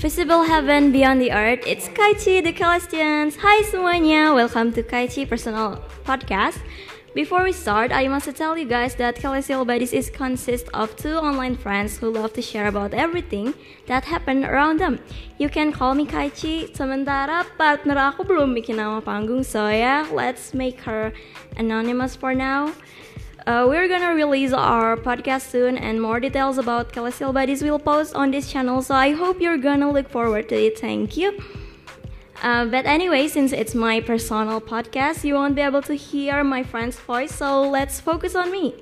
Visible Heaven Beyond the Earth, it's Kaichi the Celestians. Hi semuanya, welcome to Kaichi Personal Podcast. Before we start, I must tell you guys that Celestial Buddies is consist of two online friends who love to share about everything that happened around them. You can call me Kaichi. Sementara partner aku belum bikin nama panggung, so yeah, let's make her anonymous for now. Uh, we're gonna release our podcast soon, and more details about Celestial bodies will post on this channel. So I hope you're gonna look forward to it. Thank you. Uh, but anyway, since it's my personal podcast, you won't be able to hear my friend's voice, so let's focus on me.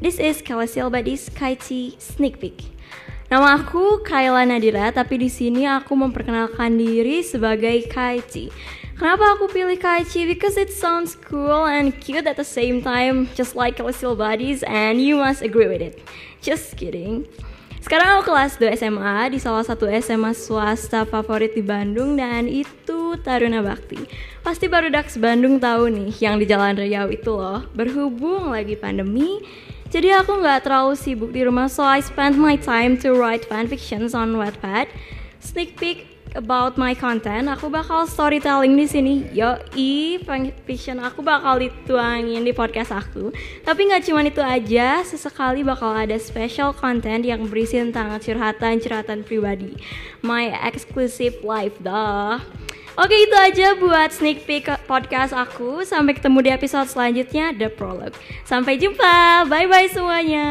This is Celestial Bodies Kaiti Sneak Peek. Nama aku Kayla Nadira, tapi di sini aku memperkenalkan diri sebagai Kaiti. Kenapa aku pilih Kaichi? Because it sounds cool and cute at the same time, just like Celestial Buddies, and you must agree with it. Just kidding. Sekarang aku kelas 2 SMA di salah satu SMA swasta favorit di Bandung dan itu Taruna Bakti. Pasti baru Dax Bandung tahu nih yang di Jalan Riau itu loh. Berhubung lagi pandemi, jadi aku nggak terlalu sibuk di rumah so I spent my time to write fanfictions on Wattpad. Sneak peek about my content, aku bakal storytelling di sini. Yo, i fiction aku bakal dituangin di podcast aku. Tapi nggak cuma itu aja, sesekali bakal ada special content yang berisi tentang curhatan-curhatan pribadi. My exclusive life dah. Oke itu aja buat sneak peek podcast aku. Sampai ketemu di episode selanjutnya The Prologue. Sampai jumpa. Bye bye semuanya